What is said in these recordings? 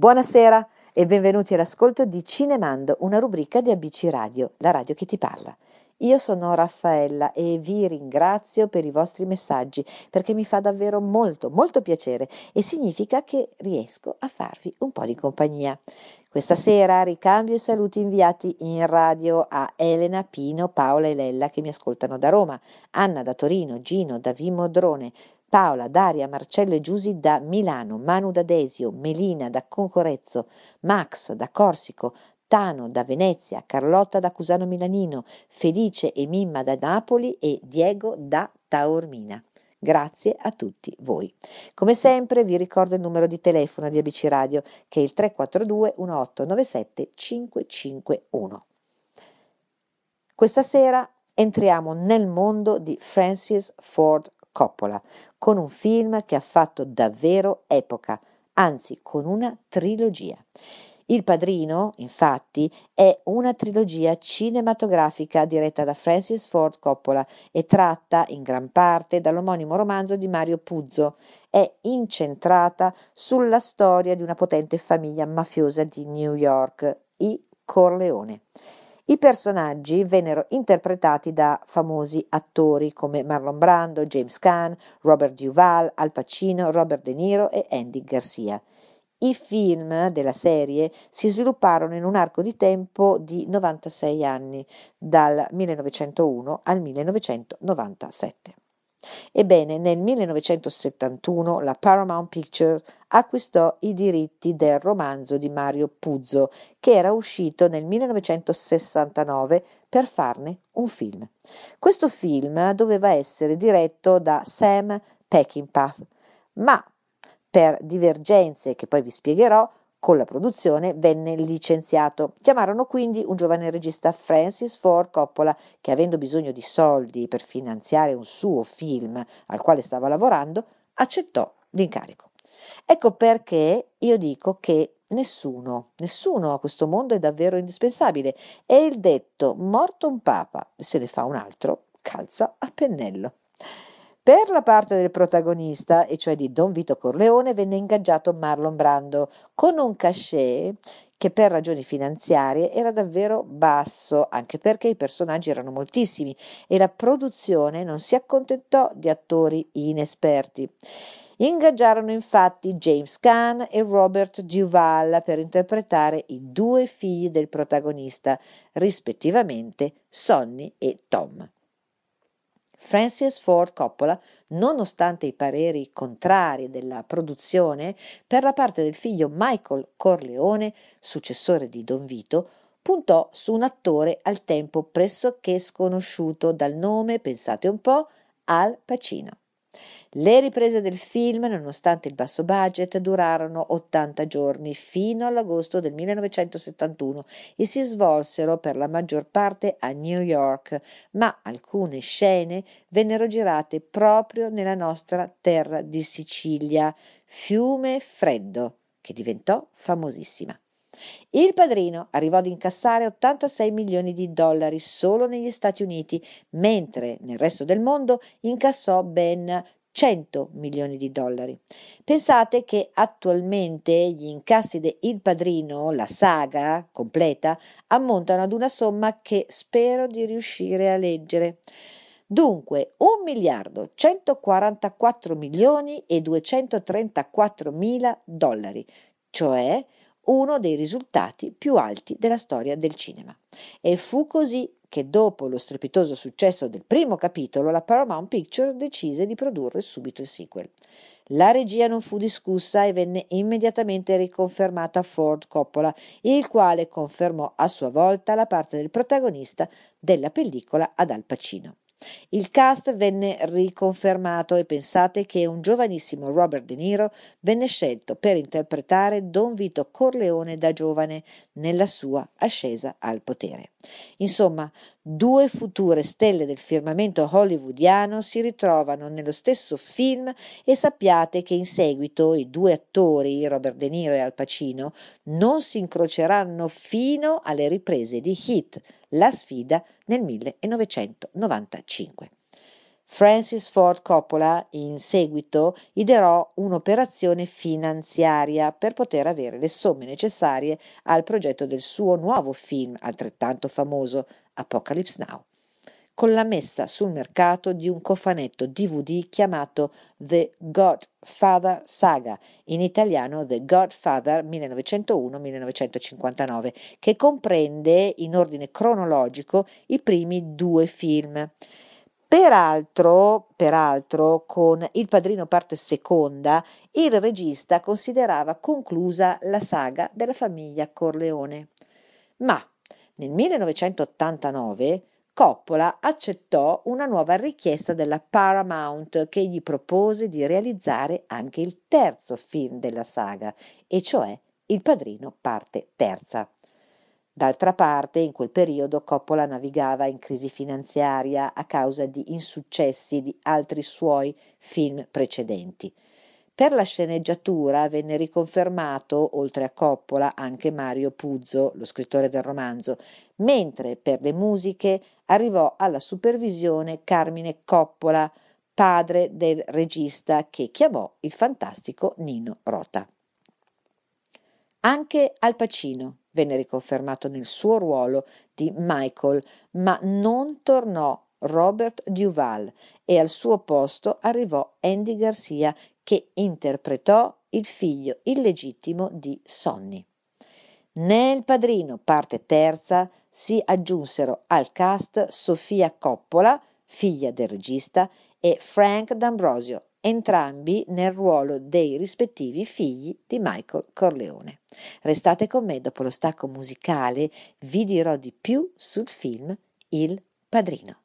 Buonasera e benvenuti all'ascolto di Cinemando, una rubrica di ABC Radio, la radio che ti parla. Io sono Raffaella e vi ringrazio per i vostri messaggi perché mi fa davvero molto, molto piacere e significa che riesco a farvi un po' di compagnia. Questa sera ricambio i saluti inviati in radio a Elena, Pino, Paola e Lella che mi ascoltano da Roma, Anna da Torino, Gino da Vimodrone, Paola, Daria, Marcello e Giusy da Milano, Manu da Desio, Melina da Concorezzo, Max da Corsico, Tano da Venezia, Carlotta da Cusano Milanino, Felice e Mimma da Napoli e Diego da Taormina. Grazie a tutti voi. Come sempre vi ricordo il numero di telefono di ABC Radio che è il 342 1897 551. Questa sera entriamo nel mondo di Francis Ford Coppola con un film che ha fatto davvero epoca, anzi con una trilogia. Il Padrino, infatti, è una trilogia cinematografica diretta da Francis Ford Coppola e tratta in gran parte dall'omonimo romanzo di Mario Puzo. È incentrata sulla storia di una potente famiglia mafiosa di New York, i Corleone. I personaggi vennero interpretati da famosi attori come Marlon Brando, James Caan, Robert Duval, Al Pacino, Robert De Niro e Andy Garcia. I film della serie si svilupparono in un arco di tempo di 96 anni, dal 1901 al 1997. Ebbene, nel 1971 la Paramount Pictures acquistò i diritti del romanzo di Mario Puzo, che era uscito nel 1969 per farne un film. Questo film doveva essere diretto da Sam Peckinpah, ma per divergenze che poi vi spiegherò, con la produzione venne licenziato. Chiamarono quindi un giovane regista Francis Ford Coppola che avendo bisogno di soldi per finanziare un suo film al quale stava lavorando, accettò l'incarico. Ecco perché io dico che nessuno, nessuno a questo mondo è davvero indispensabile e il detto morto un papa se ne fa un altro calza a pennello. Per la parte del protagonista, e cioè di Don Vito Corleone, venne ingaggiato Marlon Brando con un cachet che per ragioni finanziarie era davvero basso, anche perché i personaggi erano moltissimi e la produzione non si accontentò di attori inesperti. Ingaggiarono infatti James Caan e Robert Duval per interpretare i due figli del protagonista, rispettivamente Sonny e Tom. Francis Ford Coppola, nonostante i pareri contrari della produzione, per la parte del figlio Michael Corleone, successore di Don Vito, puntò su un attore al tempo pressoché sconosciuto dal nome, pensate un po', Al Pacino. Le riprese del film, nonostante il basso budget, durarono 80 giorni fino all'agosto del 1971 e si svolsero per la maggior parte a New York, ma alcune scene vennero girate proprio nella nostra terra di Sicilia, Fiume Freddo, che diventò famosissima. Il padrino arrivò ad incassare 86 milioni di dollari solo negli Stati Uniti, mentre nel resto del mondo incassò ben 100 milioni di dollari. Pensate che attualmente gli incassi di Il Padrino, la saga completa, ammontano ad una somma che spero di riuscire a leggere. Dunque, 1 miliardo 144 milioni e 234 mila dollari, cioè uno dei risultati più alti della storia del cinema. E fu così che dopo lo strepitoso successo del primo capitolo, la Paramount Pictures decise di produrre subito il sequel. La regia non fu discussa e venne immediatamente riconfermata a Ford Coppola, il quale confermò a sua volta la parte del protagonista della pellicola ad Al Pacino. Il cast venne riconfermato e pensate che un giovanissimo Robert De Niro venne scelto per interpretare Don Vito Corleone da giovane nella sua ascesa al potere. Insomma, due future stelle del firmamento hollywoodiano si ritrovano nello stesso film e sappiate che in seguito i due attori, Robert De Niro e Al Pacino, non si incroceranno fino alle riprese di Hit, la sfida nel 1995. Francis Ford Coppola, in seguito, ideò un'operazione finanziaria per poter avere le somme necessarie al progetto del suo nuovo film altrettanto famoso, Apocalypse Now, con la messa sul mercato di un cofanetto DVD chiamato The Godfather Saga, in italiano The Godfather 1901-1959, che comprende in ordine cronologico i primi due film. Peraltro, peraltro, con Il padrino parte seconda, il regista considerava conclusa la saga della famiglia Corleone. Ma nel 1989 Coppola accettò una nuova richiesta della Paramount che gli propose di realizzare anche il terzo film della saga, e cioè Il padrino parte terza. D'altra parte, in quel periodo Coppola navigava in crisi finanziaria a causa di insuccessi di altri suoi film precedenti. Per la sceneggiatura venne riconfermato, oltre a Coppola, anche Mario Puzzo, lo scrittore del romanzo, mentre per le musiche arrivò alla supervisione Carmine Coppola, padre del regista che chiamò il fantastico Nino Rota. Anche Al Pacino venne riconfermato nel suo ruolo di Michael, ma non tornò Robert Duval e al suo posto arrivò Andy Garcia che interpretò il figlio illegittimo di Sonny. Nel Padrino, parte terza, si aggiunsero al cast Sofia Coppola, figlia del regista, e Frank D'Ambrosio, entrambi nel ruolo dei rispettivi figli di Michael Corleone. Restate con me, dopo lo stacco musicale vi dirò di più sul film Il Padrino.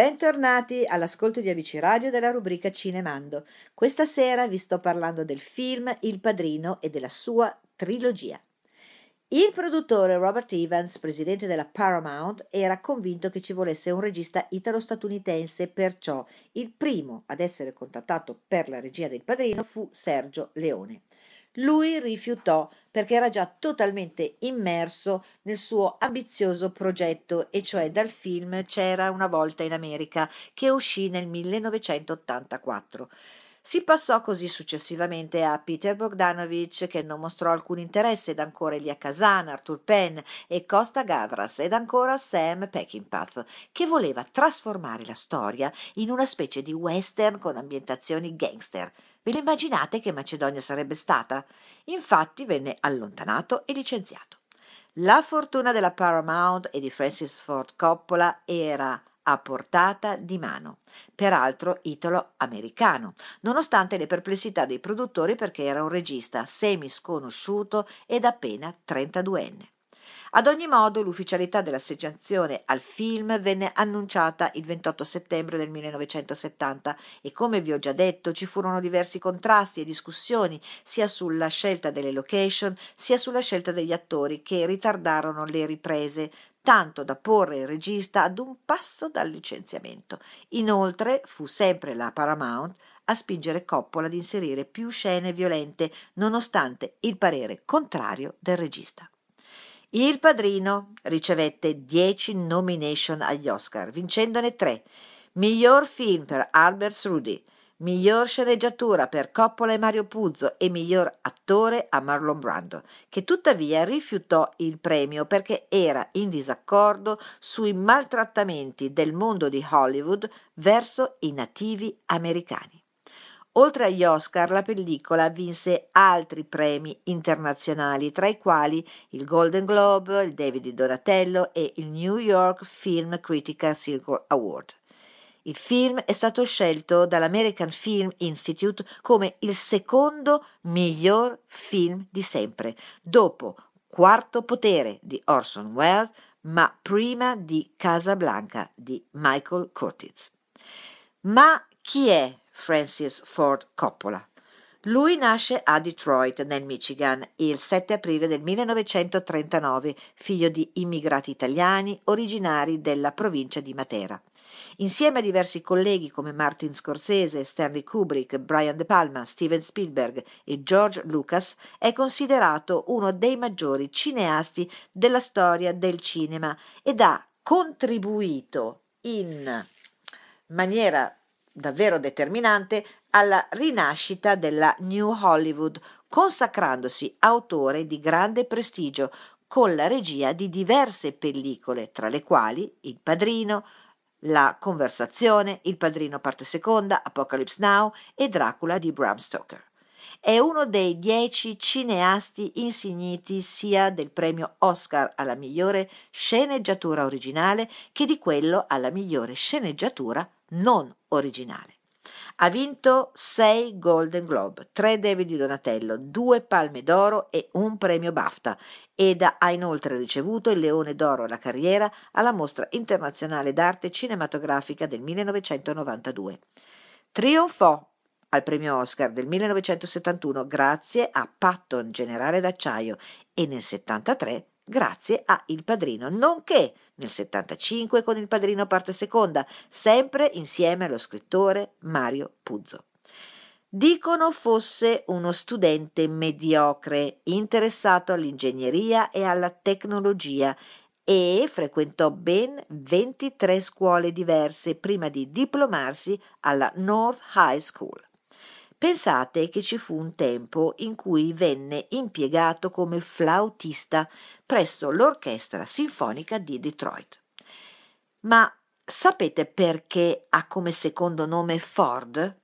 Bentornati all'ascolto di ABC Radio della rubrica Cinemando. Questa sera vi sto parlando del film Il Padrino e della sua trilogia. Il produttore Robert Evans, presidente della Paramount, era convinto che ci volesse un regista italo-statunitense, perciò il primo ad essere contattato per la regia del Padrino fu Sergio Leone. Lui rifiutò perché era già totalmente immerso nel suo ambizioso progetto, e cioè dal film C'era una volta in America, che uscì nel 1984. Si passò così successivamente a Peter Bogdanovich, che non mostrò alcun interesse, ed ancora Elia Kazan, Arthur Penn e Costa Gavras, ed ancora Sam Peckinpah, che voleva trasformare la storia in una specie di western con ambientazioni gangster. Ve lo immaginate che Macedonia sarebbe stata? Infatti venne allontanato e licenziato. La fortuna della Paramount e di Francis Ford Coppola era a portata di mano, peraltro italo-americano, nonostante le perplessità dei produttori perché era un regista semi sconosciuto ed appena 32enne. Ad ogni modo, l'ufficialità dell'assegnazione al film venne annunciata il 28 settembre del 1970 e come vi ho già detto ci furono diversi contrasti e discussioni sia sulla scelta delle location sia sulla scelta degli attori che ritardarono le riprese, tanto da porre il regista ad un passo dal licenziamento. Inoltre fu sempre la Paramount a spingere Coppola ad inserire più scene violente, nonostante il parere contrario del regista. Il Padrino ricevette 10 nomination agli Oscar, vincendone 3. Miglior film per Albert Rudy, miglior sceneggiatura per Coppola e Mario Puzzo e miglior attore a Marlon Brando, che tuttavia rifiutò il premio perché era in disaccordo sui maltrattamenti del mondo di Hollywood verso i nativi americani. Oltre agli Oscar, la pellicola vinse altri premi internazionali, tra i quali il Golden Globe, il David Donatello e il New York Film Critical Circle Award. Il film è stato scelto dall'American Film Institute come il secondo miglior film di sempre, dopo Quarto potere di Orson Welles, ma prima di Casablanca di Michael Curtiz. Ma chi è Francis Ford Coppola. Lui nasce a Detroit, nel Michigan, il 7 aprile del 1939, figlio di immigrati italiani originari della provincia di Matera. Insieme a diversi colleghi come Martin Scorsese, Stanley Kubrick, Brian De Palma, Steven Spielberg e George Lucas, è considerato uno dei maggiori cineasti della storia del cinema ed ha contribuito in maniera davvero determinante alla rinascita della New Hollywood, consacrandosi autore di grande prestigio con la regia di diverse pellicole, tra le quali Il Padrino, La Conversazione, Il Padrino parte seconda, Apocalypse Now e Dracula di Bram Stoker. È uno dei dieci cineasti insigniti sia del premio Oscar alla migliore sceneggiatura originale che di quello alla migliore sceneggiatura non originale. Ha vinto sei Golden Globe, tre David di Donatello, due Palme d'Oro e un premio BAFTA ed ha inoltre ricevuto il Leone d'Oro alla carriera alla Mostra internazionale d'arte cinematografica del 1992. Trionfò al premio Oscar del 1971 grazie a Patton Generale d'Acciaio e nel 1973 grazie a Il Padrino, nonché nel 75 con Il Padrino parte seconda, sempre insieme allo scrittore Mario Puzzo. Dicono fosse uno studente mediocre, interessato all'ingegneria e alla tecnologia e frequentò ben 23 scuole diverse prima di diplomarsi alla North High School. Pensate che ci fu un tempo in cui venne impiegato come flautista presso l'Orchestra Sinfonica di Detroit. Ma sapete perché ha come secondo nome Ford?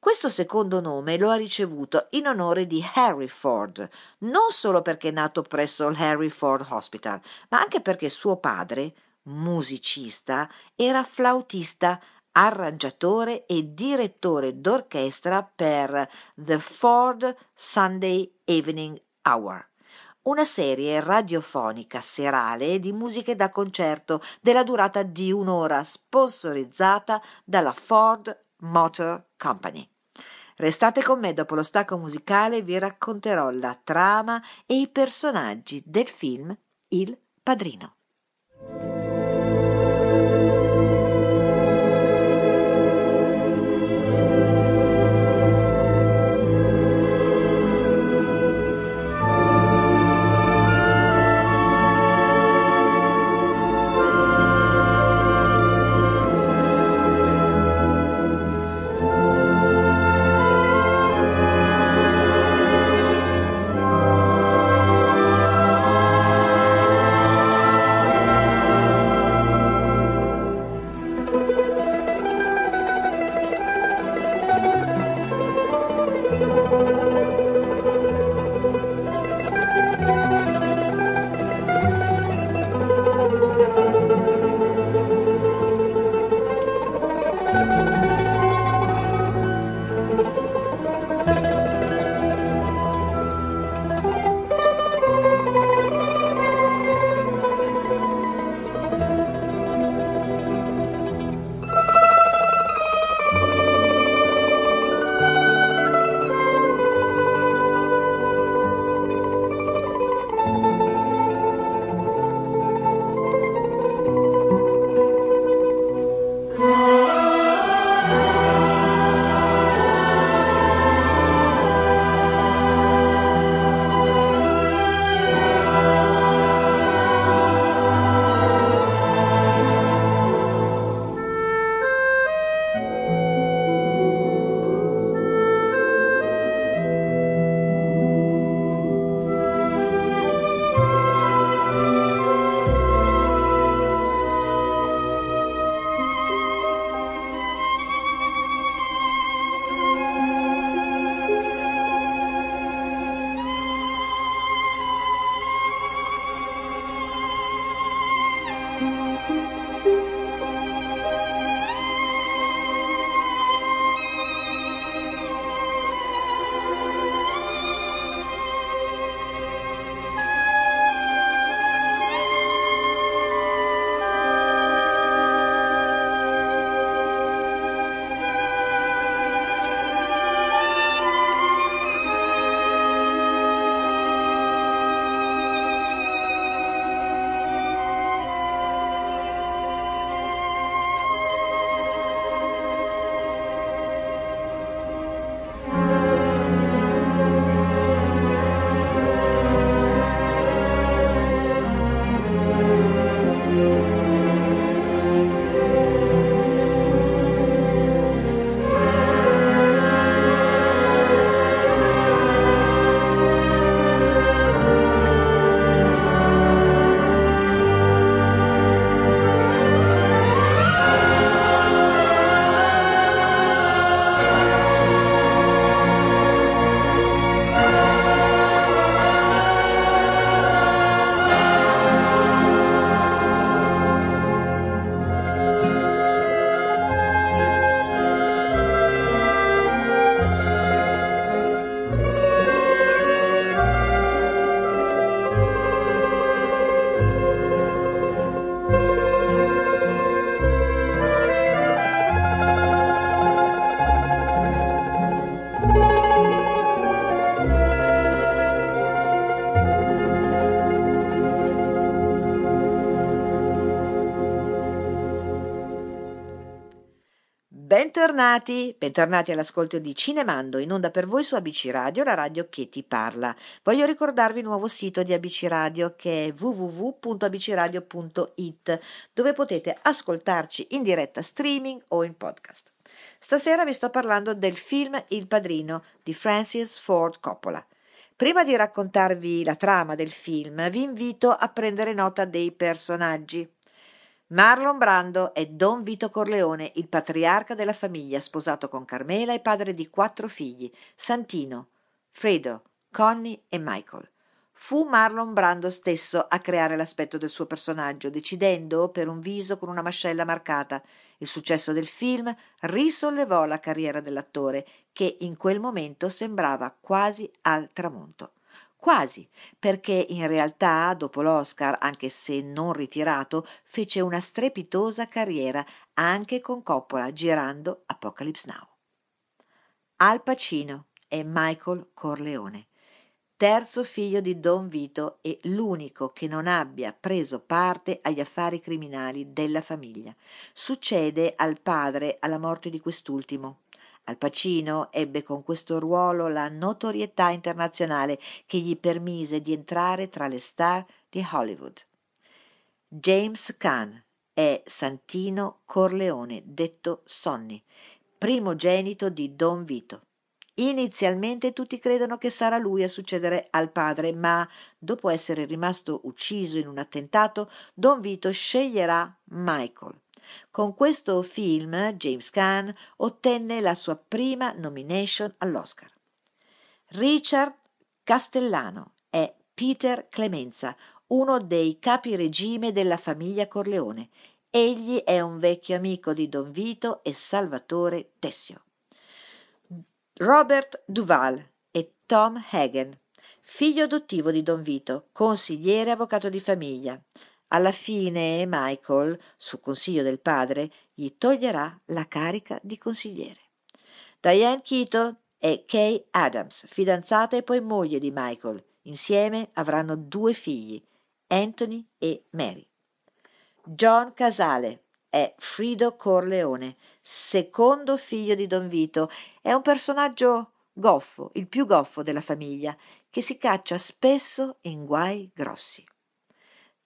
Questo secondo nome lo ha ricevuto in onore di Harry Ford, non solo perché è nato presso il Harry Ford Hospital, ma anche perché suo padre, musicista, era flautista arrangiatore e direttore d'orchestra per The Ford Sunday Evening Hour, una serie radiofonica serale di musiche da concerto della durata di un'ora sponsorizzata dalla Ford Motor Company. Restate con me dopo lo stacco musicale vi racconterò la trama e i personaggi del film Il Padrino. Bentornati, bentornati all'ascolto di Cinemando, in onda per voi su ABC Radio, la radio che ti parla. Voglio ricordarvi il nuovo sito di ABC Radio che è www.abcradio.it, dove potete ascoltarci in diretta streaming o in podcast. Stasera vi sto parlando del film Il Padrino di Francis Ford Coppola. Prima di raccontarvi la trama del film, vi invito a prendere nota dei personaggi. Marlon Brando è Don Vito Corleone, il patriarca della famiglia, sposato con Carmela e padre di quattro figli, Santino, Fredo, Connie e Michael. Fu Marlon Brando stesso a creare l'aspetto del suo personaggio, decidendo per un viso con una mascella marcata. Il successo del film risollevò la carriera dell'attore, che in quel momento sembrava quasi al tramonto. Quasi, perché in realtà, dopo l'Oscar, anche se non ritirato, fece una strepitosa carriera anche con Coppola girando Apocalypse Now. Al Pacino e Michael Corleone, terzo figlio di Don Vito e l'unico che non abbia preso parte agli affari criminali della famiglia. Succede al padre alla morte di quest'ultimo. Al Pacino ebbe con questo ruolo la notorietà internazionale che gli permise di entrare tra le star di Hollywood. James Caan è Santino Corleone, detto Sonny, primogenito di Don Vito. Inizialmente tutti credono che sarà lui a succedere al padre, ma dopo essere rimasto ucciso in un attentato, Don Vito sceglierà Michael. Con questo film James Caan ottenne la sua prima nomination all'Oscar. Richard Castellano è Peter Clemenza, uno dei capiregime della famiglia Corleone. Egli è un vecchio amico di Don Vito e Salvatore Tessio. Robert Duval e Tom Hagen, figlio adottivo di Don Vito, consigliere e avvocato di famiglia. Alla fine Michael, su consiglio del padre, gli toglierà la carica di consigliere. Diane Keaton è Kay Adams, fidanzata e poi moglie di Michael. Insieme avranno due figli, Anthony e Mary. John Casale è Frido Corleone, secondo figlio di Don Vito. È un personaggio goffo, il più goffo della famiglia, che si caccia spesso in guai grossi.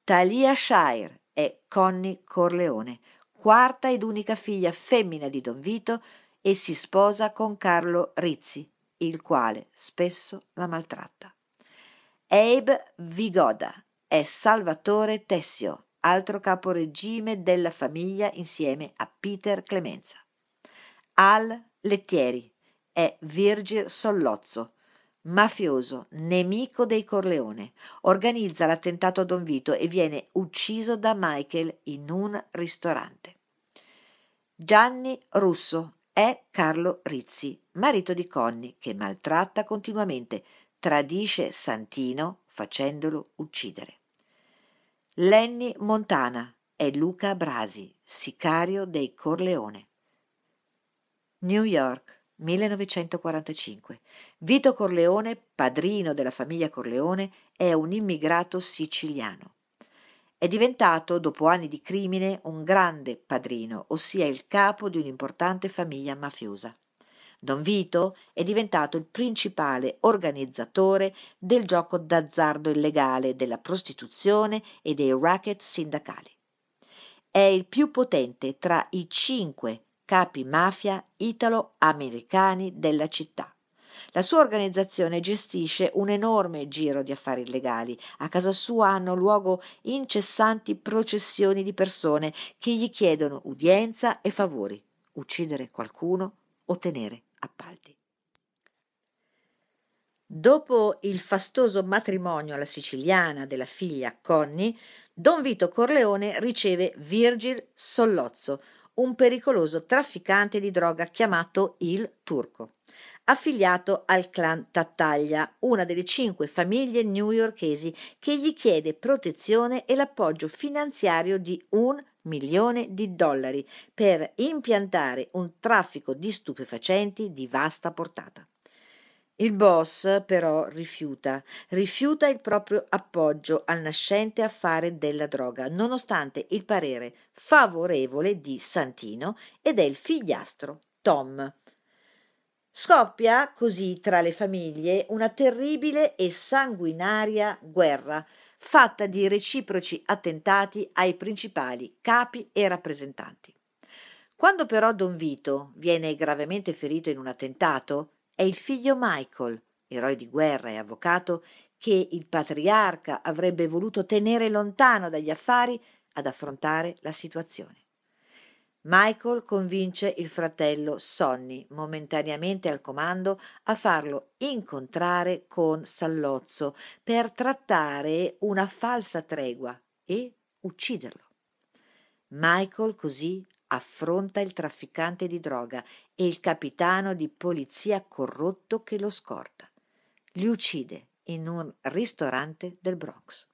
Talia Shire è Connie Corleone, quarta ed unica figlia femmina di Don Vito e si sposa con Carlo Rizzi, il quale spesso la maltratta. Abe Vigoda è Salvatore Tessio, altro caporegime della famiglia insieme a Peter Clemenza. Al Lettieri è Virgil Sollozzo, mafioso, nemico dei Corleone, organizza l'attentato a Don Vito e viene ucciso da Michael in un ristorante. Gianni Russo è Carlo Rizzi, marito di Connie, che maltratta continuamente, tradisce Santino facendolo uccidere. Lenny Montana è Luca Brasi, sicario dei Corleone. New York, 1945. Vito Corleone, padrino della famiglia Corleone, è un immigrato siciliano. È diventato, dopo anni di crimine, un grande padrino, ossia il capo di un'importante famiglia mafiosa. Don Vito è diventato il principale organizzatore del gioco d'azzardo illegale, della prostituzione e dei racket sindacali. È il più potente tra i cinque capi mafia italo-americani della città. La sua organizzazione gestisce un enorme giro di affari illegali. A casa sua hanno luogo incessanti processioni di persone che gli chiedono udienza e favori, uccidere qualcuno, ottenere appalti. Dopo il fastoso matrimonio alla siciliana della figlia Connie, Don Vito Corleone riceve Virgil Sollozzo, un pericoloso trafficante di droga chiamato il Turco, affiliato al clan Tattaglia, una delle cinque famiglie newyorkesi che gli chiede protezione e l'appoggio finanziario di un milione di dollari per impiantare un traffico di stupefacenti di vasta portata. Il boss però rifiuta, rifiuta il proprio appoggio al nascente affare della droga, nonostante il parere favorevole di Santino ed è il figliastro Tom. Scoppia così tra le famiglie una terribile e sanguinaria guerra, fatta di reciproci attentati ai principali capi e rappresentanti. Quando però Don Vito viene gravemente ferito in un attentato, è il figlio Michael, eroe di guerra e avvocato, che il patriarca avrebbe voluto tenere lontano dagli affari ad affrontare la situazione. Michael convince il fratello Sonny, momentaneamente al comando, a farlo incontrare con Sallozzo per trattare una falsa tregua e ucciderlo. Michael così affronta il trafficante di droga e il capitano di polizia corrotto che lo scorta. Li uccide in un ristorante del Bronx.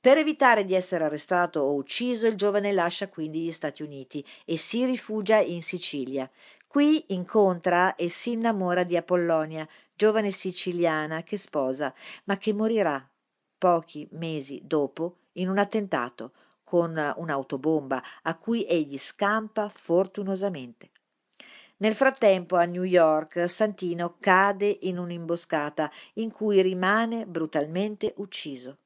Per evitare di essere arrestato o ucciso, il giovane lascia quindi gli Stati Uniti e si rifugia in Sicilia. Qui incontra e si innamora di Apollonia, giovane siciliana che sposa, ma che morirà pochi mesi dopo in un attentato con un'autobomba a cui egli scampa fortunosamente. Nel frattempo a New York Santino cade in un'imboscata in cui rimane brutalmente ucciso.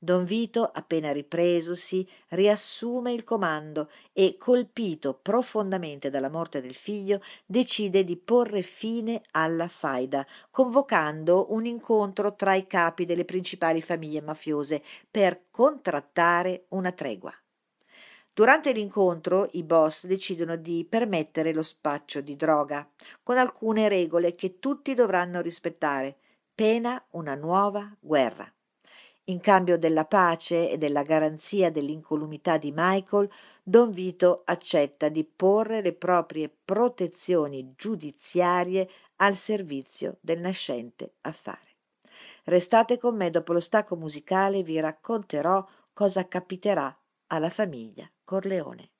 Don Vito, appena ripresosi, riassume il comando e, colpito profondamente dalla morte del figlio, decide di porre fine alla faida, convocando un incontro tra i capi delle principali famiglie mafiose per contrattare una tregua. Durante l'incontro i boss decidono di permettere lo spaccio di droga, con alcune regole che tutti dovranno rispettare, pena una nuova guerra. In cambio della pace e della garanzia dell'incolumità di Michael, Don Vito accetta di porre le proprie protezioni giudiziarie al servizio del nascente affare. Restate con me dopo lo stacco musicale vi racconterò cosa capiterà alla famiglia Corleone.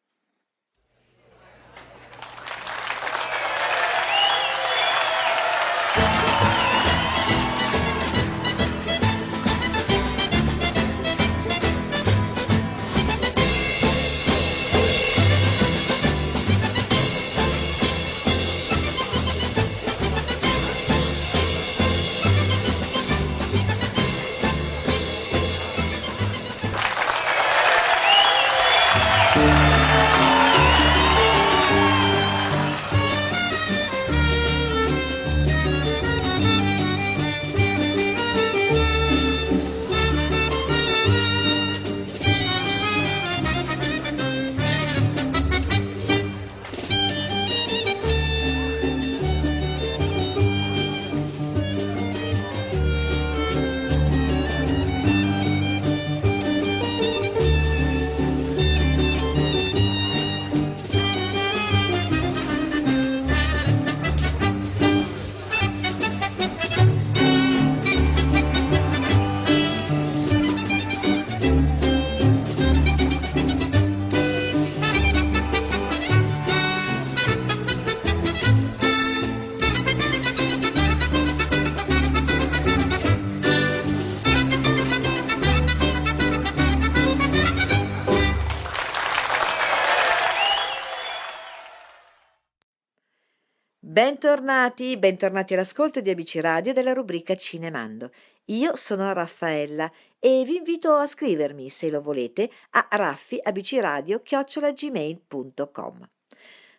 Bentornati, bentornati all'ascolto di ABC Radio della rubrica Cinemando. Io sono Raffaella e vi invito a scrivermi, se lo volete, a raffiabcradio.gmail.com.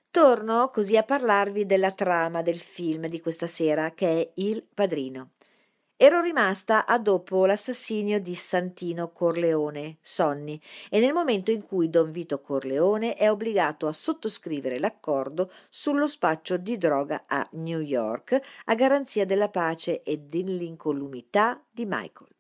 Torno così a parlarvi della trama del film di questa sera che è Il Padrino. Ero rimasta a dopo l'assassinio di Santino Corleone, Sonny, e nel momento in cui Don Vito Corleone è obbligato a sottoscrivere l'accordo sullo spaccio di droga a New York a garanzia della pace e dell'incolumità di Michael.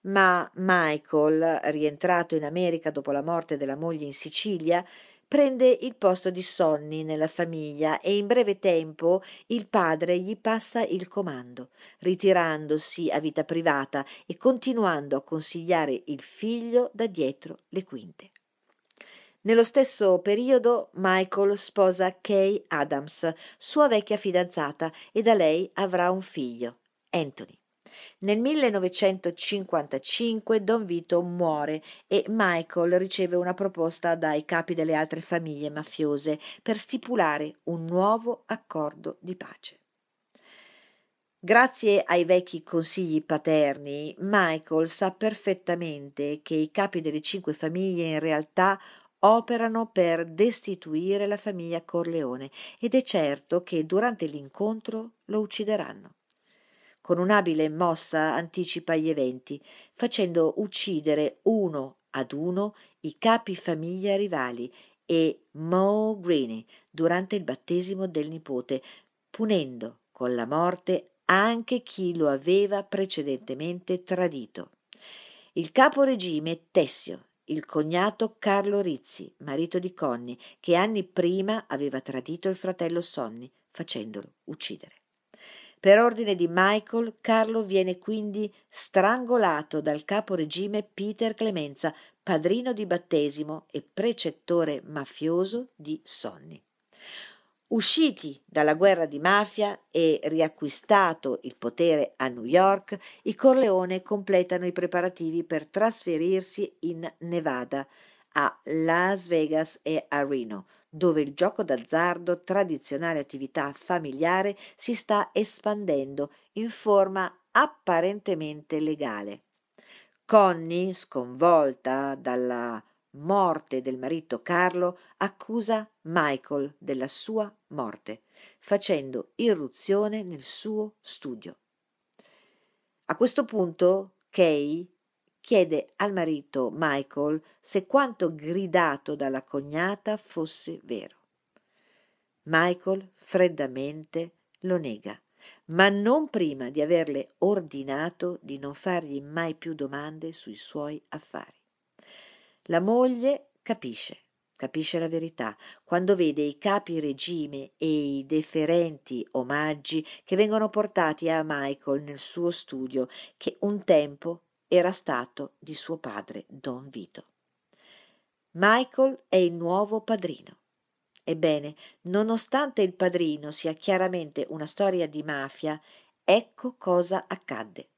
Ma Michael, rientrato in America dopo la morte della moglie in Sicilia, prende il posto di Sonny nella famiglia e in breve tempo il padre gli passa il comando, ritirandosi a vita privata e continuando a consigliare il figlio da dietro le quinte. Nello stesso periodo Michael sposa Kay Adams, sua vecchia fidanzata, e da lei avrà un figlio, Anthony. Nel 1955 Don Vito muore e Michael riceve una proposta dai capi delle altre famiglie mafiose per stipulare un nuovo accordo di pace. Grazie ai vecchi consigli paterni, Michael sa perfettamente che i capi delle cinque famiglie in realtà operano per destituire la famiglia Corleone ed è certo che durante l'incontro lo uccideranno. Con un'abile mossa anticipa gli eventi, facendo uccidere uno ad uno i capi famiglia rivali e Mo Greene durante il battesimo del nipote, punendo con la morte anche chi lo aveva precedentemente tradito. Il capo regime Tessio, il cognato Carlo Rizzi, marito di Connie, che anni prima aveva tradito il fratello Sonny, facendolo uccidere. Per ordine di Michael, Carlo viene quindi strangolato dal capo regime Peter Clemenza, padrino di battesimo e precettore mafioso di Sonny. Usciti dalla guerra di mafia e riacquistato il potere a New York, i Corleone completano i preparativi per trasferirsi in Nevada, a Las Vegas e a Reno, dove il gioco d'azzardo, tradizionale attività familiare, si sta espandendo in forma apparentemente legale. Connie, sconvolta dalla morte del marito Carlo, accusa Michael della sua morte, facendo irruzione nel suo studio. A questo punto Kay chiede al marito Michael se quanto gridato dalla cognata fosse vero. Michael freddamente lo nega, ma non prima di averle ordinato di non fargli mai più domande sui suoi affari. La moglie capisce, capisce la verità, quando vede i capi regime e i deferenti omaggi che vengono portati a Michael nel suo studio, che un tempo era stato di suo padre Don Vito. Michael è il nuovo padrino. Ebbene, nonostante il padrino sia chiaramente una storia di mafia, ecco cosa accadde.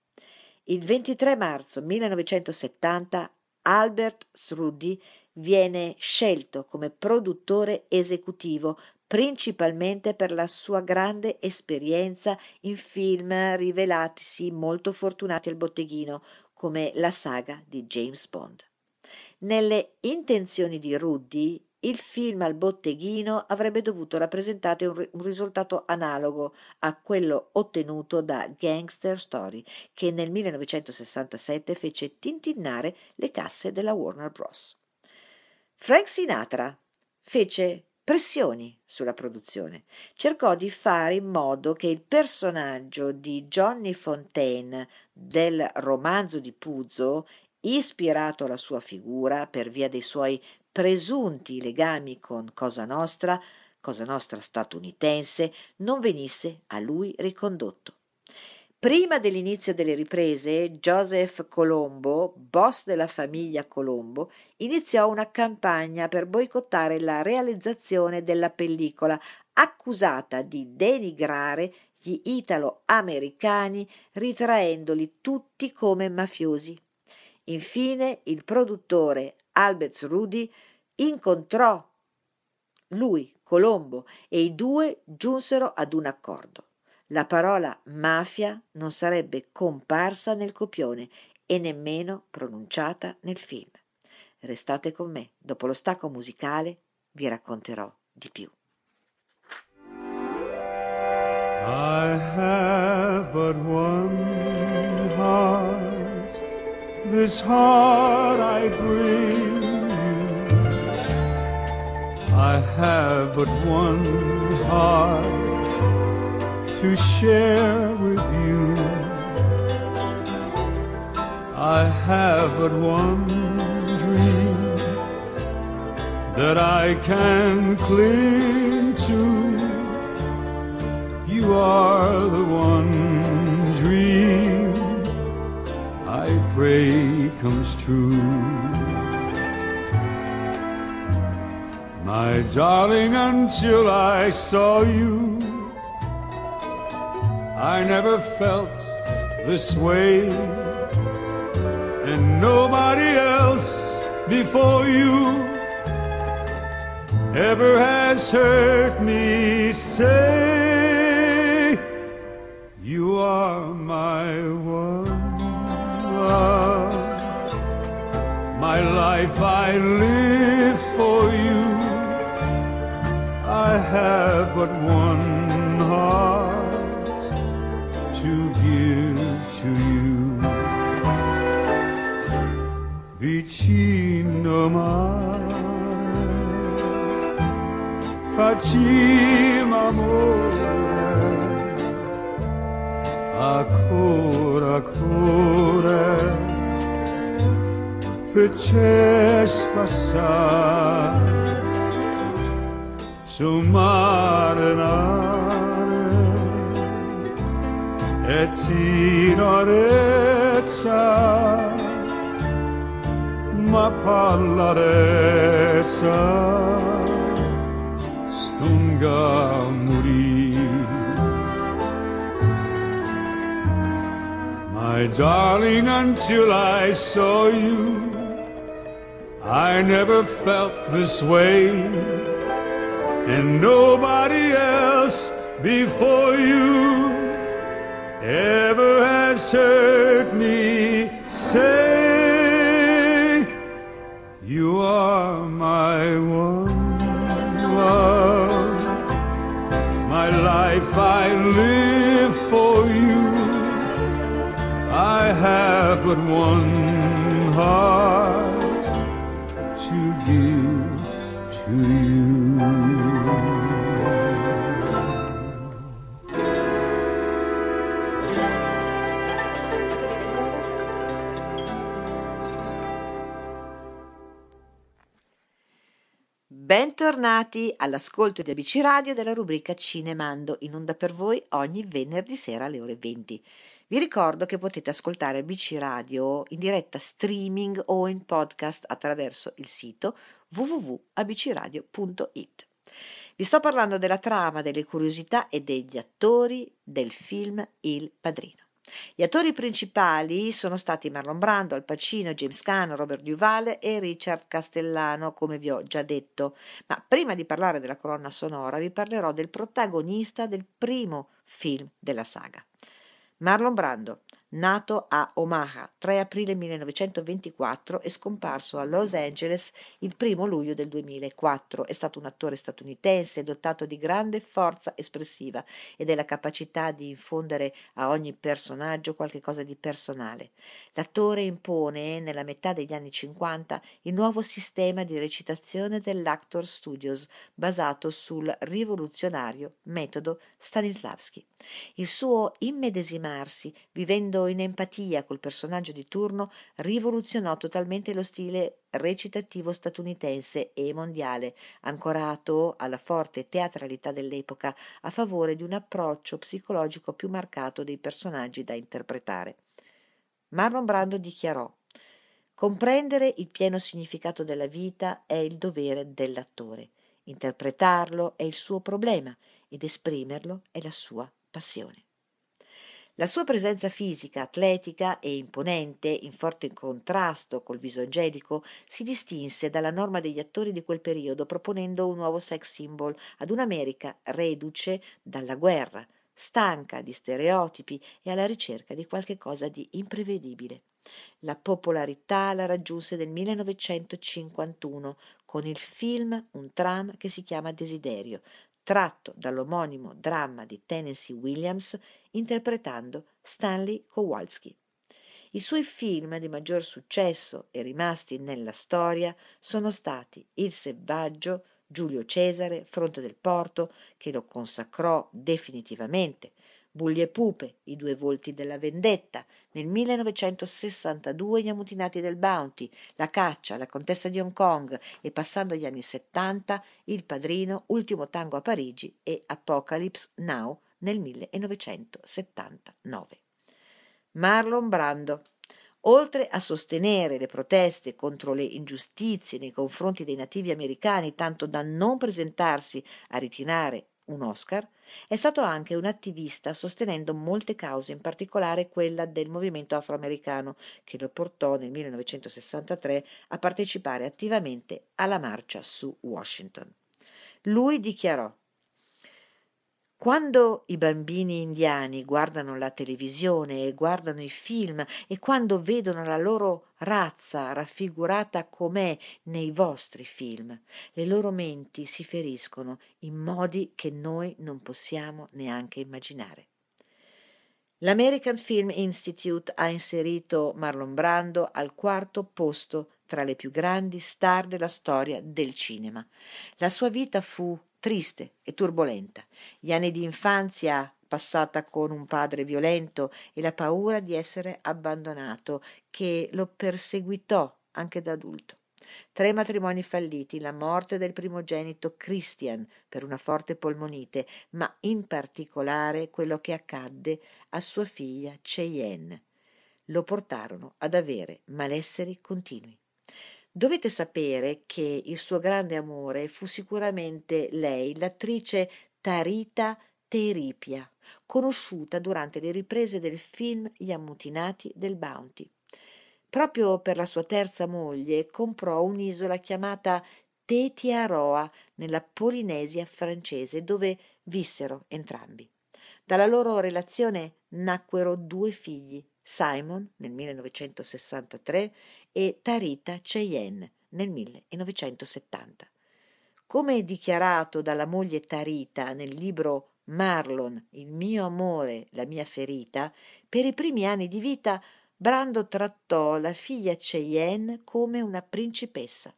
Il 23 marzo 1970 Albert Sruddi viene scelto come produttore esecutivo principalmente per la sua grande esperienza in film rivelatisi molto fortunati al botteghino, come la saga di James Bond. Nelle intenzioni di Ruddy, il film al botteghino avrebbe dovuto rappresentare un, un, risultato analogo a quello ottenuto da Gangster Story, che nel 1967 fece tintinnare le casse della Warner Bros. Frank Sinatra fece pressioni sulla produzione. Cercò di fare in modo che il personaggio di Johnny Fontaine del romanzo di Puzo, ispirato alla sua figura per via dei suoi presunti legami con Cosa Nostra, Cosa Nostra statunitense, non venisse a lui ricondotto. Prima dell'inizio delle riprese, Joseph Colombo, boss della famiglia Colombo, iniziò una campagna per boicottare la realizzazione della pellicola, accusata di denigrare gli italo-americani, ritraendoli tutti come mafiosi. Infine il produttore Albert Rudy incontrò lui, Colombo, e i due giunsero ad un accordo. La parola mafia non sarebbe comparsa nel copione e nemmeno pronunciata nel film. Restate con me, dopo lo stacco musicale vi racconterò di più. I have but one heart, this heart I bring you. I have but one heart to share with you. I have but one dream that I can cling to you are the one dream I pray comes true. my darling, until I saw you. I never felt this way, and nobody else before you ever has heard me say, You are my one. Love, my life I live for you. I have but one heart Vicino mare, facciamo amore, ancora, ancora, per passare sul mare nare e tinorezza ma pallarezza stunga morì. My darling until I saw you I never felt this way. And nobody else before you ever has heard me say, but one heart to give to you. Bentornati all'ascolto di ABC Radio della rubrica Cinemando, in onda per voi ogni venerdì sera alle ore 20. Vi ricordo che potete ascoltare ABC Radio in diretta streaming o in podcast attraverso il sito www.abcradio.it. Vi sto parlando della trama, delle curiosità e degli attori del film Il Padrino. Gli attori principali sono stati Marlon Brando, Al Pacino, James Caan, Robert Duvall e Richard Castellano, come vi ho già detto. Ma prima di parlare della colonna sonora vi parlerò del protagonista del primo film della saga. Marlon Brando, nato a Omaha 3 aprile 1924 e scomparso a Los Angeles il 1 luglio del 2004, è stato un attore statunitense dotato di grande forza espressiva e della capacità di infondere a ogni personaggio qualche cosa di personale. L'attore impone, nella metà degli anni 50, il nuovo sistema di recitazione dell'Actor Studios, basato sul rivoluzionario metodo Stanislavski. Il suo immedesimarsi, vivendo in empatia col personaggio di turno, rivoluzionò totalmente lo stile recitativo statunitense e mondiale, ancorato alla forte teatralità dell'epoca a favore di un approccio psicologico più marcato dei personaggi da interpretare. Marlon Brando dichiarò Comprendere il pieno significato della vita è il dovere dell'attore, interpretarlo è il suo problema ed esprimerlo è la sua passione. La sua presenza fisica, atletica e imponente, in forte contrasto col viso angelico, si distinse dalla norma degli attori di quel periodo proponendo un nuovo sex symbol ad un'America reduce dalla guerra, stanca di stereotipi e alla ricerca di qualche cosa di imprevedibile. La popolarità la raggiunse nel 1951 con il film Un tram che si chiama Desiderio, tratto dall'omonimo dramma di Tennessee Williams interpretando Stanley Kowalski. I suoi film di maggior successo e rimasti nella storia sono stati Il selvaggio, Giulio Cesare, Fronte del Porto, che lo consacrò definitivamente, Bulli e Pupe, I due volti della vendetta, nel 1962 Gli ammutinati del Bounty, La caccia, La contessa di Hong Kong e passando agli anni 70 Il padrino, Ultimo tango a Parigi e Apocalypse Now nel 1979. Marlon Brando oltre a sostenere le proteste contro le ingiustizie nei confronti dei nativi americani, tanto da non presentarsi a ritirare un Oscar, è stato anche un attivista sostenendo molte cause, in particolare quella del movimento afroamericano, che lo portò nel 1963 a partecipare attivamente alla marcia su Washington. Lui dichiarò quando i bambini indiani guardano la televisione e guardano i film e quando vedono la loro razza raffigurata com'è nei vostri film, le loro menti si feriscono in modi che noi non possiamo neanche immaginare. L'American Film Institute ha inserito Marlon Brando al quarto posto tra le più grandi star della storia del cinema. La sua vita fu triste e turbolenta. Gli anni di infanzia passata con un padre violento e la paura di essere abbandonato che lo perseguitò anche da adulto. Tre matrimoni falliti, la morte del primogenito Christian per una forte polmonite, ma in particolare quello che accadde a sua figlia Cheyenne. Lo portarono ad avere malesseri continui. Dovete sapere che il suo grande amore fu sicuramente lei, l'attrice Tarita Teripia, conosciuta durante le riprese del film Gli ammutinati del Bounty. Proprio per la sua terza moglie comprò un'isola chiamata Tetiaroa nella Polinesia francese, dove vissero entrambi. Dalla loro relazione nacquero due figli, Simon nel 1963 e Tarita Cheyenne nel 1970. Come dichiarato dalla moglie Tarita nel libro Marlon, il mio amore, la mia ferita, per i primi anni di vita Brando trattò la figlia Cheyenne come una principessa.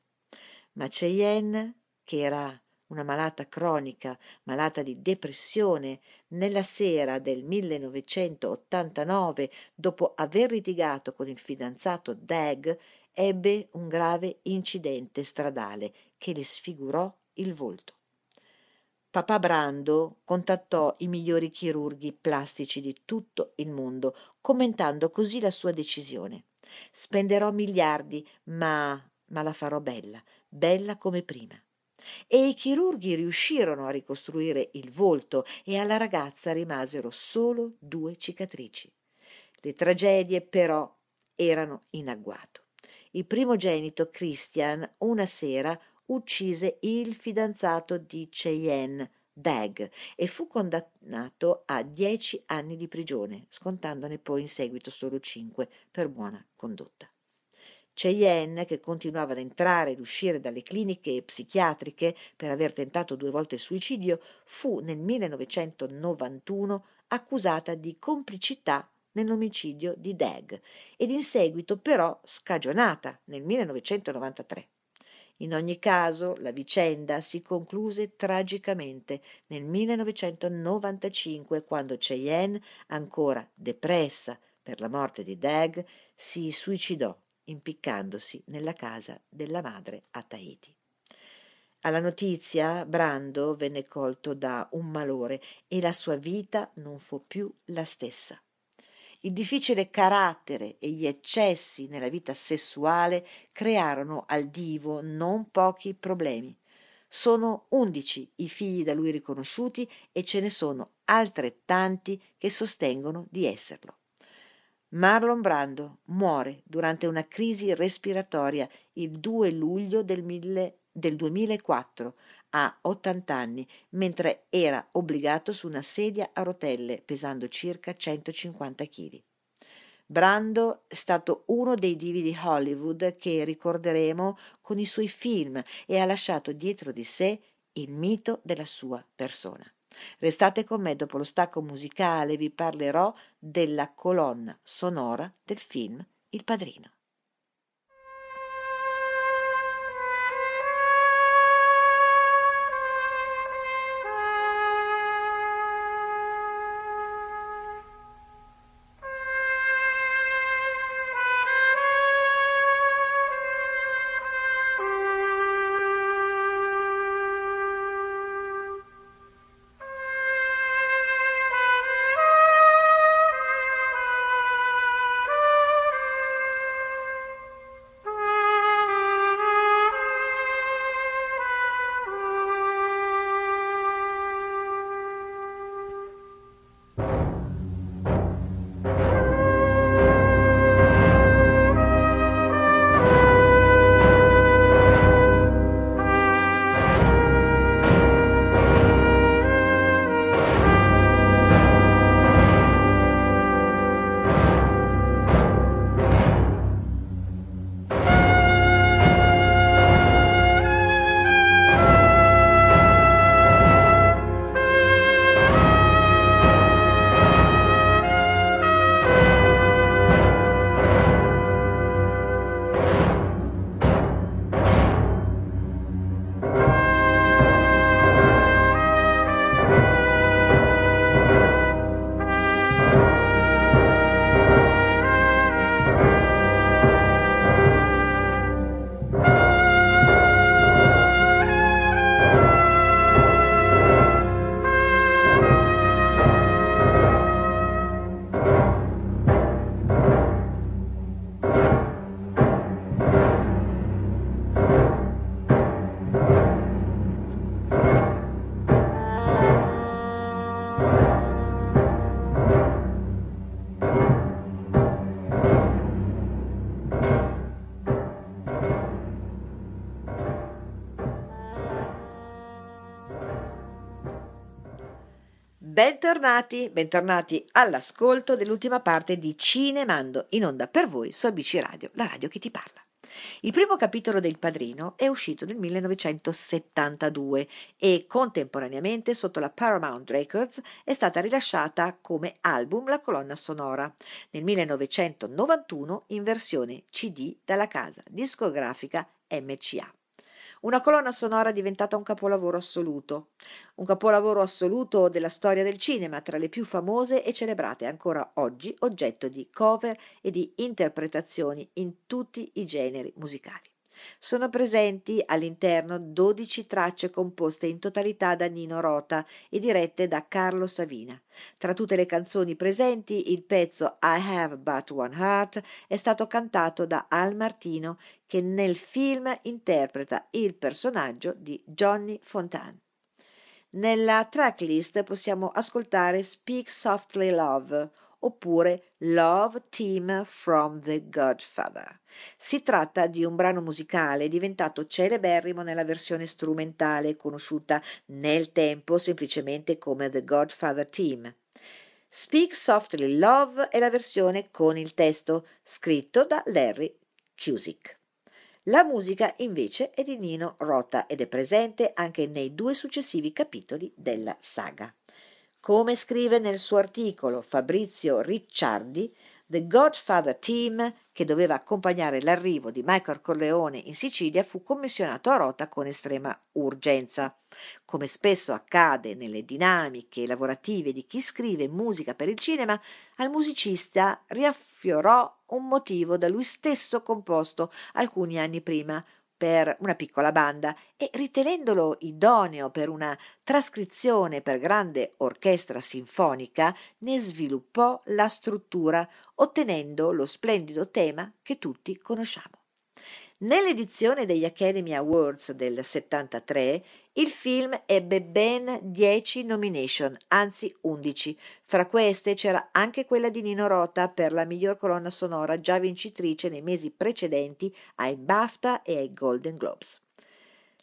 Ma Cheyenne, che era una malata cronica, malata di depressione, nella sera del 1989, dopo aver litigato con il fidanzato Dag, ebbe un grave incidente stradale che le sfigurò il volto. Papà Brando contattò i migliori chirurghi plastici di tutto il mondo, commentando così la sua decisione. Spenderò miliardi, ma, ma la farò bella, bella come prima e i chirurghi riuscirono a ricostruire il volto e alla ragazza rimasero solo due cicatrici. Le tragedie però erano in agguato. Il primogenito Christian una sera uccise il fidanzato di Cheyenne, Dag, e fu condannato a dieci anni di prigione, scontandone poi in seguito solo cinque per buona condotta. Cheyenne, che continuava ad entrare ed uscire dalle cliniche psichiatriche per aver tentato due volte il suicidio, fu nel 1991 accusata di complicità nell'omicidio di Dag ed in seguito però scagionata nel 1993. In ogni caso, la vicenda si concluse tragicamente nel 1995 quando Cheyenne, ancora depressa per la morte di Dag, si suicidò impiccandosi nella casa della madre a Tahiti. Alla notizia Brando venne colto da un malore e la sua vita non fu più la stessa. Il difficile carattere e gli eccessi nella vita sessuale crearono al divo non pochi problemi. Sono undici i figli da lui riconosciuti e ce ne sono altrettanti che sostengono di esserlo. Marlon Brando muore durante una crisi respiratoria il 2 luglio del, mille, del 2004 a 80 anni, mentre era obbligato su una sedia a rotelle pesando circa 150 kg. Brando è stato uno dei divi di Hollywood che ricorderemo con i suoi film e ha lasciato dietro di sé il mito della sua persona. Restate con me dopo lo stacco musicale, vi parlerò della colonna sonora del film Il Padrino. Bentornati, bentornati all'ascolto dell'ultima parte di Cinemando in onda per voi su ABC Radio, la radio che ti parla. Il primo capitolo del Padrino è uscito nel 1972 e contemporaneamente sotto la Paramount Records è stata rilasciata come album la colonna sonora nel 1991 in versione CD dalla casa discografica MCA. Una colonna sonora diventata un capolavoro assoluto, un capolavoro assoluto della storia del cinema, tra le più famose e celebrate ancora oggi, oggetto di cover e di interpretazioni in tutti i generi musicali. Sono presenti all'interno 12 tracce composte in totalità da Nino Rota e dirette da Carlo Savina. Tra tutte le canzoni presenti, il pezzo I Have But One Heart è stato cantato da Al Martino, che nel film interpreta il personaggio di Johnny Fontane. Nella tracklist possiamo ascoltare Speak Softly Love, oppure Love Team from the Godfather. Si tratta di un brano musicale diventato celeberrimo nella versione strumentale, conosciuta nel tempo semplicemente come The Godfather Team. Speak Softly Love è la versione con il testo, scritto da Larry Cusick. La musica invece è di Nino Rota ed è presente anche nei due successivi capitoli della saga. Come scrive nel suo articolo Fabrizio Ricciardi, The Godfather Team, che doveva accompagnare l'arrivo di Michael Corleone in Sicilia, fu commissionato a Rota con estrema urgenza. Come spesso accade nelle dinamiche lavorative di chi scrive musica per il cinema, al musicista riaffiorò un motivo da lui stesso composto alcuni anni prima, per una piccola banda e ritenendolo idoneo per una trascrizione per grande orchestra sinfonica, ne sviluppò la struttura, ottenendo lo splendido tema che tutti conosciamo. Nell'edizione degli Academy Awards del 73 il film ebbe ben 10 nomination, anzi 11. Fra queste c'era anche quella di Nino Rota per la miglior colonna sonora, già vincitrice nei mesi precedenti ai BAFTA e ai Golden Globes.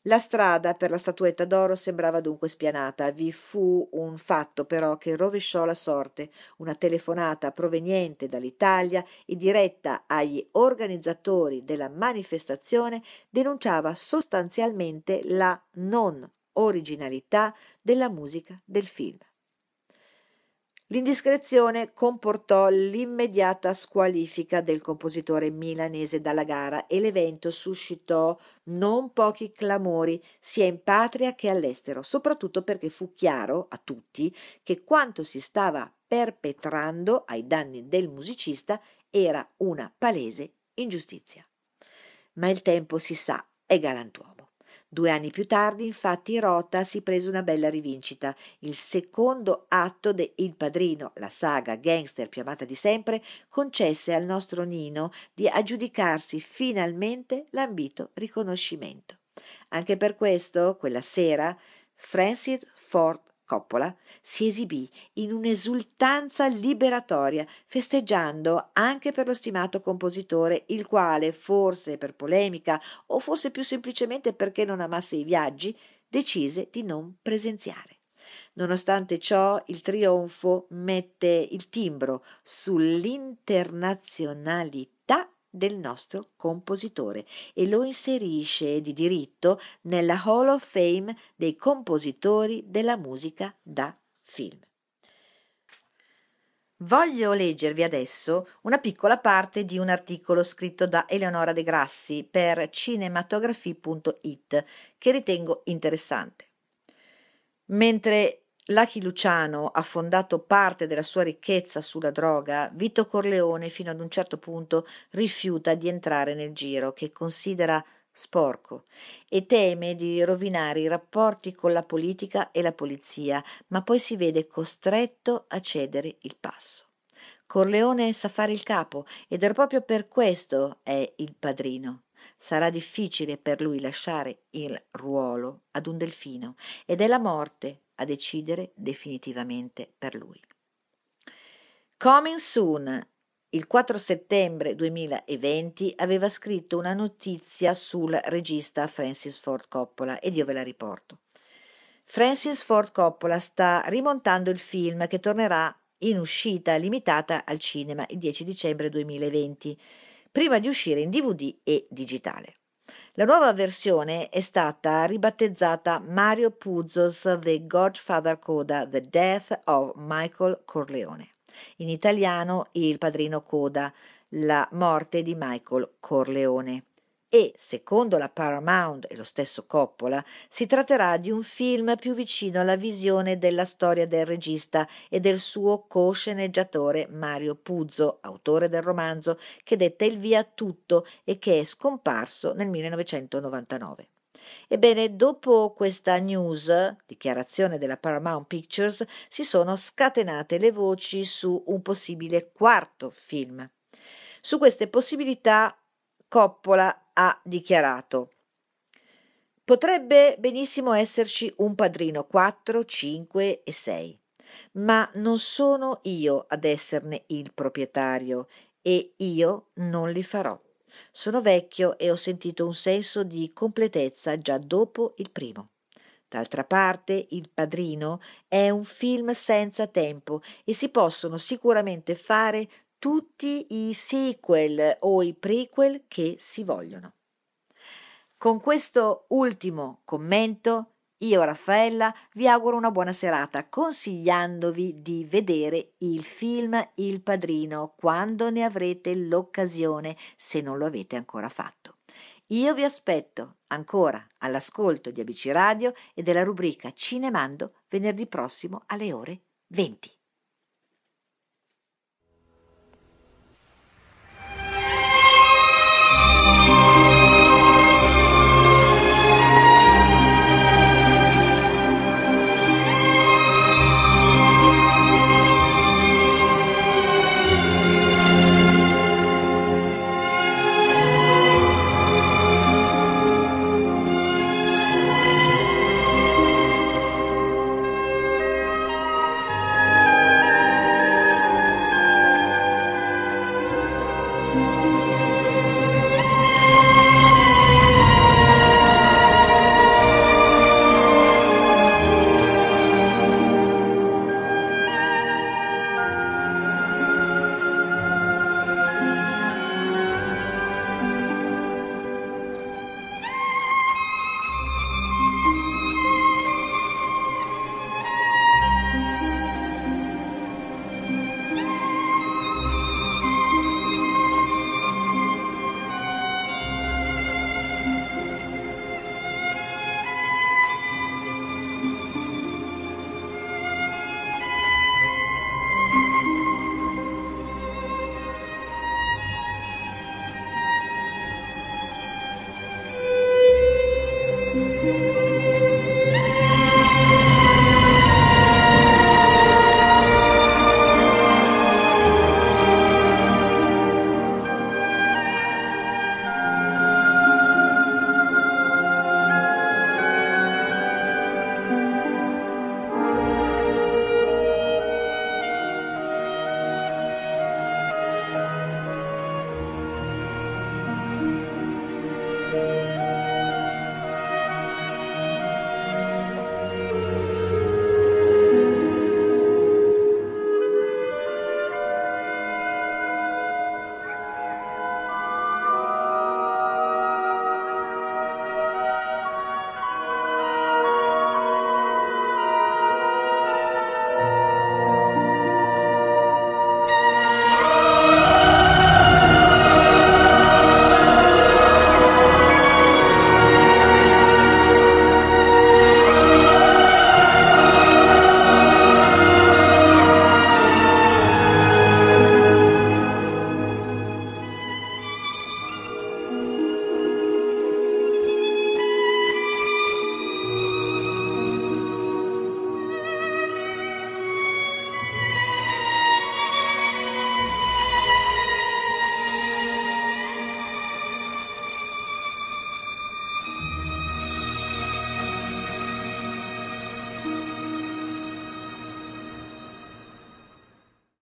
La strada per la statuetta d'oro sembrava dunque spianata. Vi fu un fatto però che rovesciò la sorte. Una telefonata proveniente dall'Italia e diretta agli organizzatori della manifestazione denunciava sostanzialmente la non originalità della musica del film. L'indiscrezione comportò l'immediata squalifica del compositore milanese dalla gara e l'evento suscitò non pochi clamori sia in patria che all'estero, soprattutto perché fu chiaro a tutti che quanto si stava perpetrando ai danni del musicista era una palese ingiustizia. Ma il tempo, si sa, è galantuomo. Due anni più tardi, infatti, Rota si prese una bella rivincita. Il secondo atto de Il Padrino, la saga gangster più amata di sempre, concesse al nostro Nino di aggiudicarsi finalmente l'ambito riconoscimento. Anche per questo, quella sera, Francis Ford Coppola si esibì in un'esultanza liberatoria, festeggiando anche per lo stimato compositore, il quale, forse per polemica o forse più semplicemente perché non amasse i viaggi, decise di non presenziare. Nonostante ciò, il trionfo mette il timbro sull'internazionalità del nostro compositore e lo inserisce di diritto nella Hall of Fame dei compositori della musica da film. Voglio leggervi adesso una piccola parte di un articolo scritto da Eleonora De Grassi per cinematography.it che ritengo interessante. Mentre Lucky Luciano ha fondato parte della sua ricchezza sulla droga, Vito Corleone fino ad un certo punto rifiuta di entrare nel giro che considera sporco e teme di rovinare i rapporti con la politica e la polizia, ma poi si vede costretto a cedere il passo. Corleone sa fare il capo ed è proprio per questo è il padrino. Sarà difficile per lui lasciare il ruolo ad un delfino ed è la morte a decidere definitivamente per lui. Coming Soon, il 4 settembre 2020, aveva scritto una notizia sul regista Francis Ford Coppola ed io ve la riporto. Francis Ford Coppola sta rimontando il film che tornerà in uscita limitata al cinema il 10 dicembre 2020, prima di uscire in DVD e digitale. La nuova versione è stata ribattezzata Mario Puzo's The Godfather Coda The Death of Michael Corleone. In italiano Il padrino Coda, la morte di Michael Corleone e, secondo la Paramount e lo stesso Coppola, si tratterà di un film più vicino alla visione della storia del regista e del suo co-sceneggiatore Mario Puzo, autore del romanzo che detta il via a tutto e che è scomparso nel 1999. Ebbene, dopo questa news, dichiarazione della Paramount Pictures, si sono scatenate le voci su un possibile quarto film. Su queste possibilità Coppola ha dichiarato Potrebbe benissimo esserci un padrino 4, 5 e 6, ma non sono io ad esserne il proprietario e io non li farò. Sono vecchio e ho sentito un senso di completezza già dopo il primo. D'altra parte, Il Padrino è un film senza tempo e si possono sicuramente fare tutti i sequel o i prequel che si vogliono. Con questo ultimo commento io, Raffaella, vi auguro una buona serata consigliandovi di vedere il film Il Padrino quando ne avrete l'occasione, se non lo avete ancora fatto. Io vi aspetto ancora all'ascolto di ABC Radio e della rubrica Cinemando venerdì prossimo alle ore 20.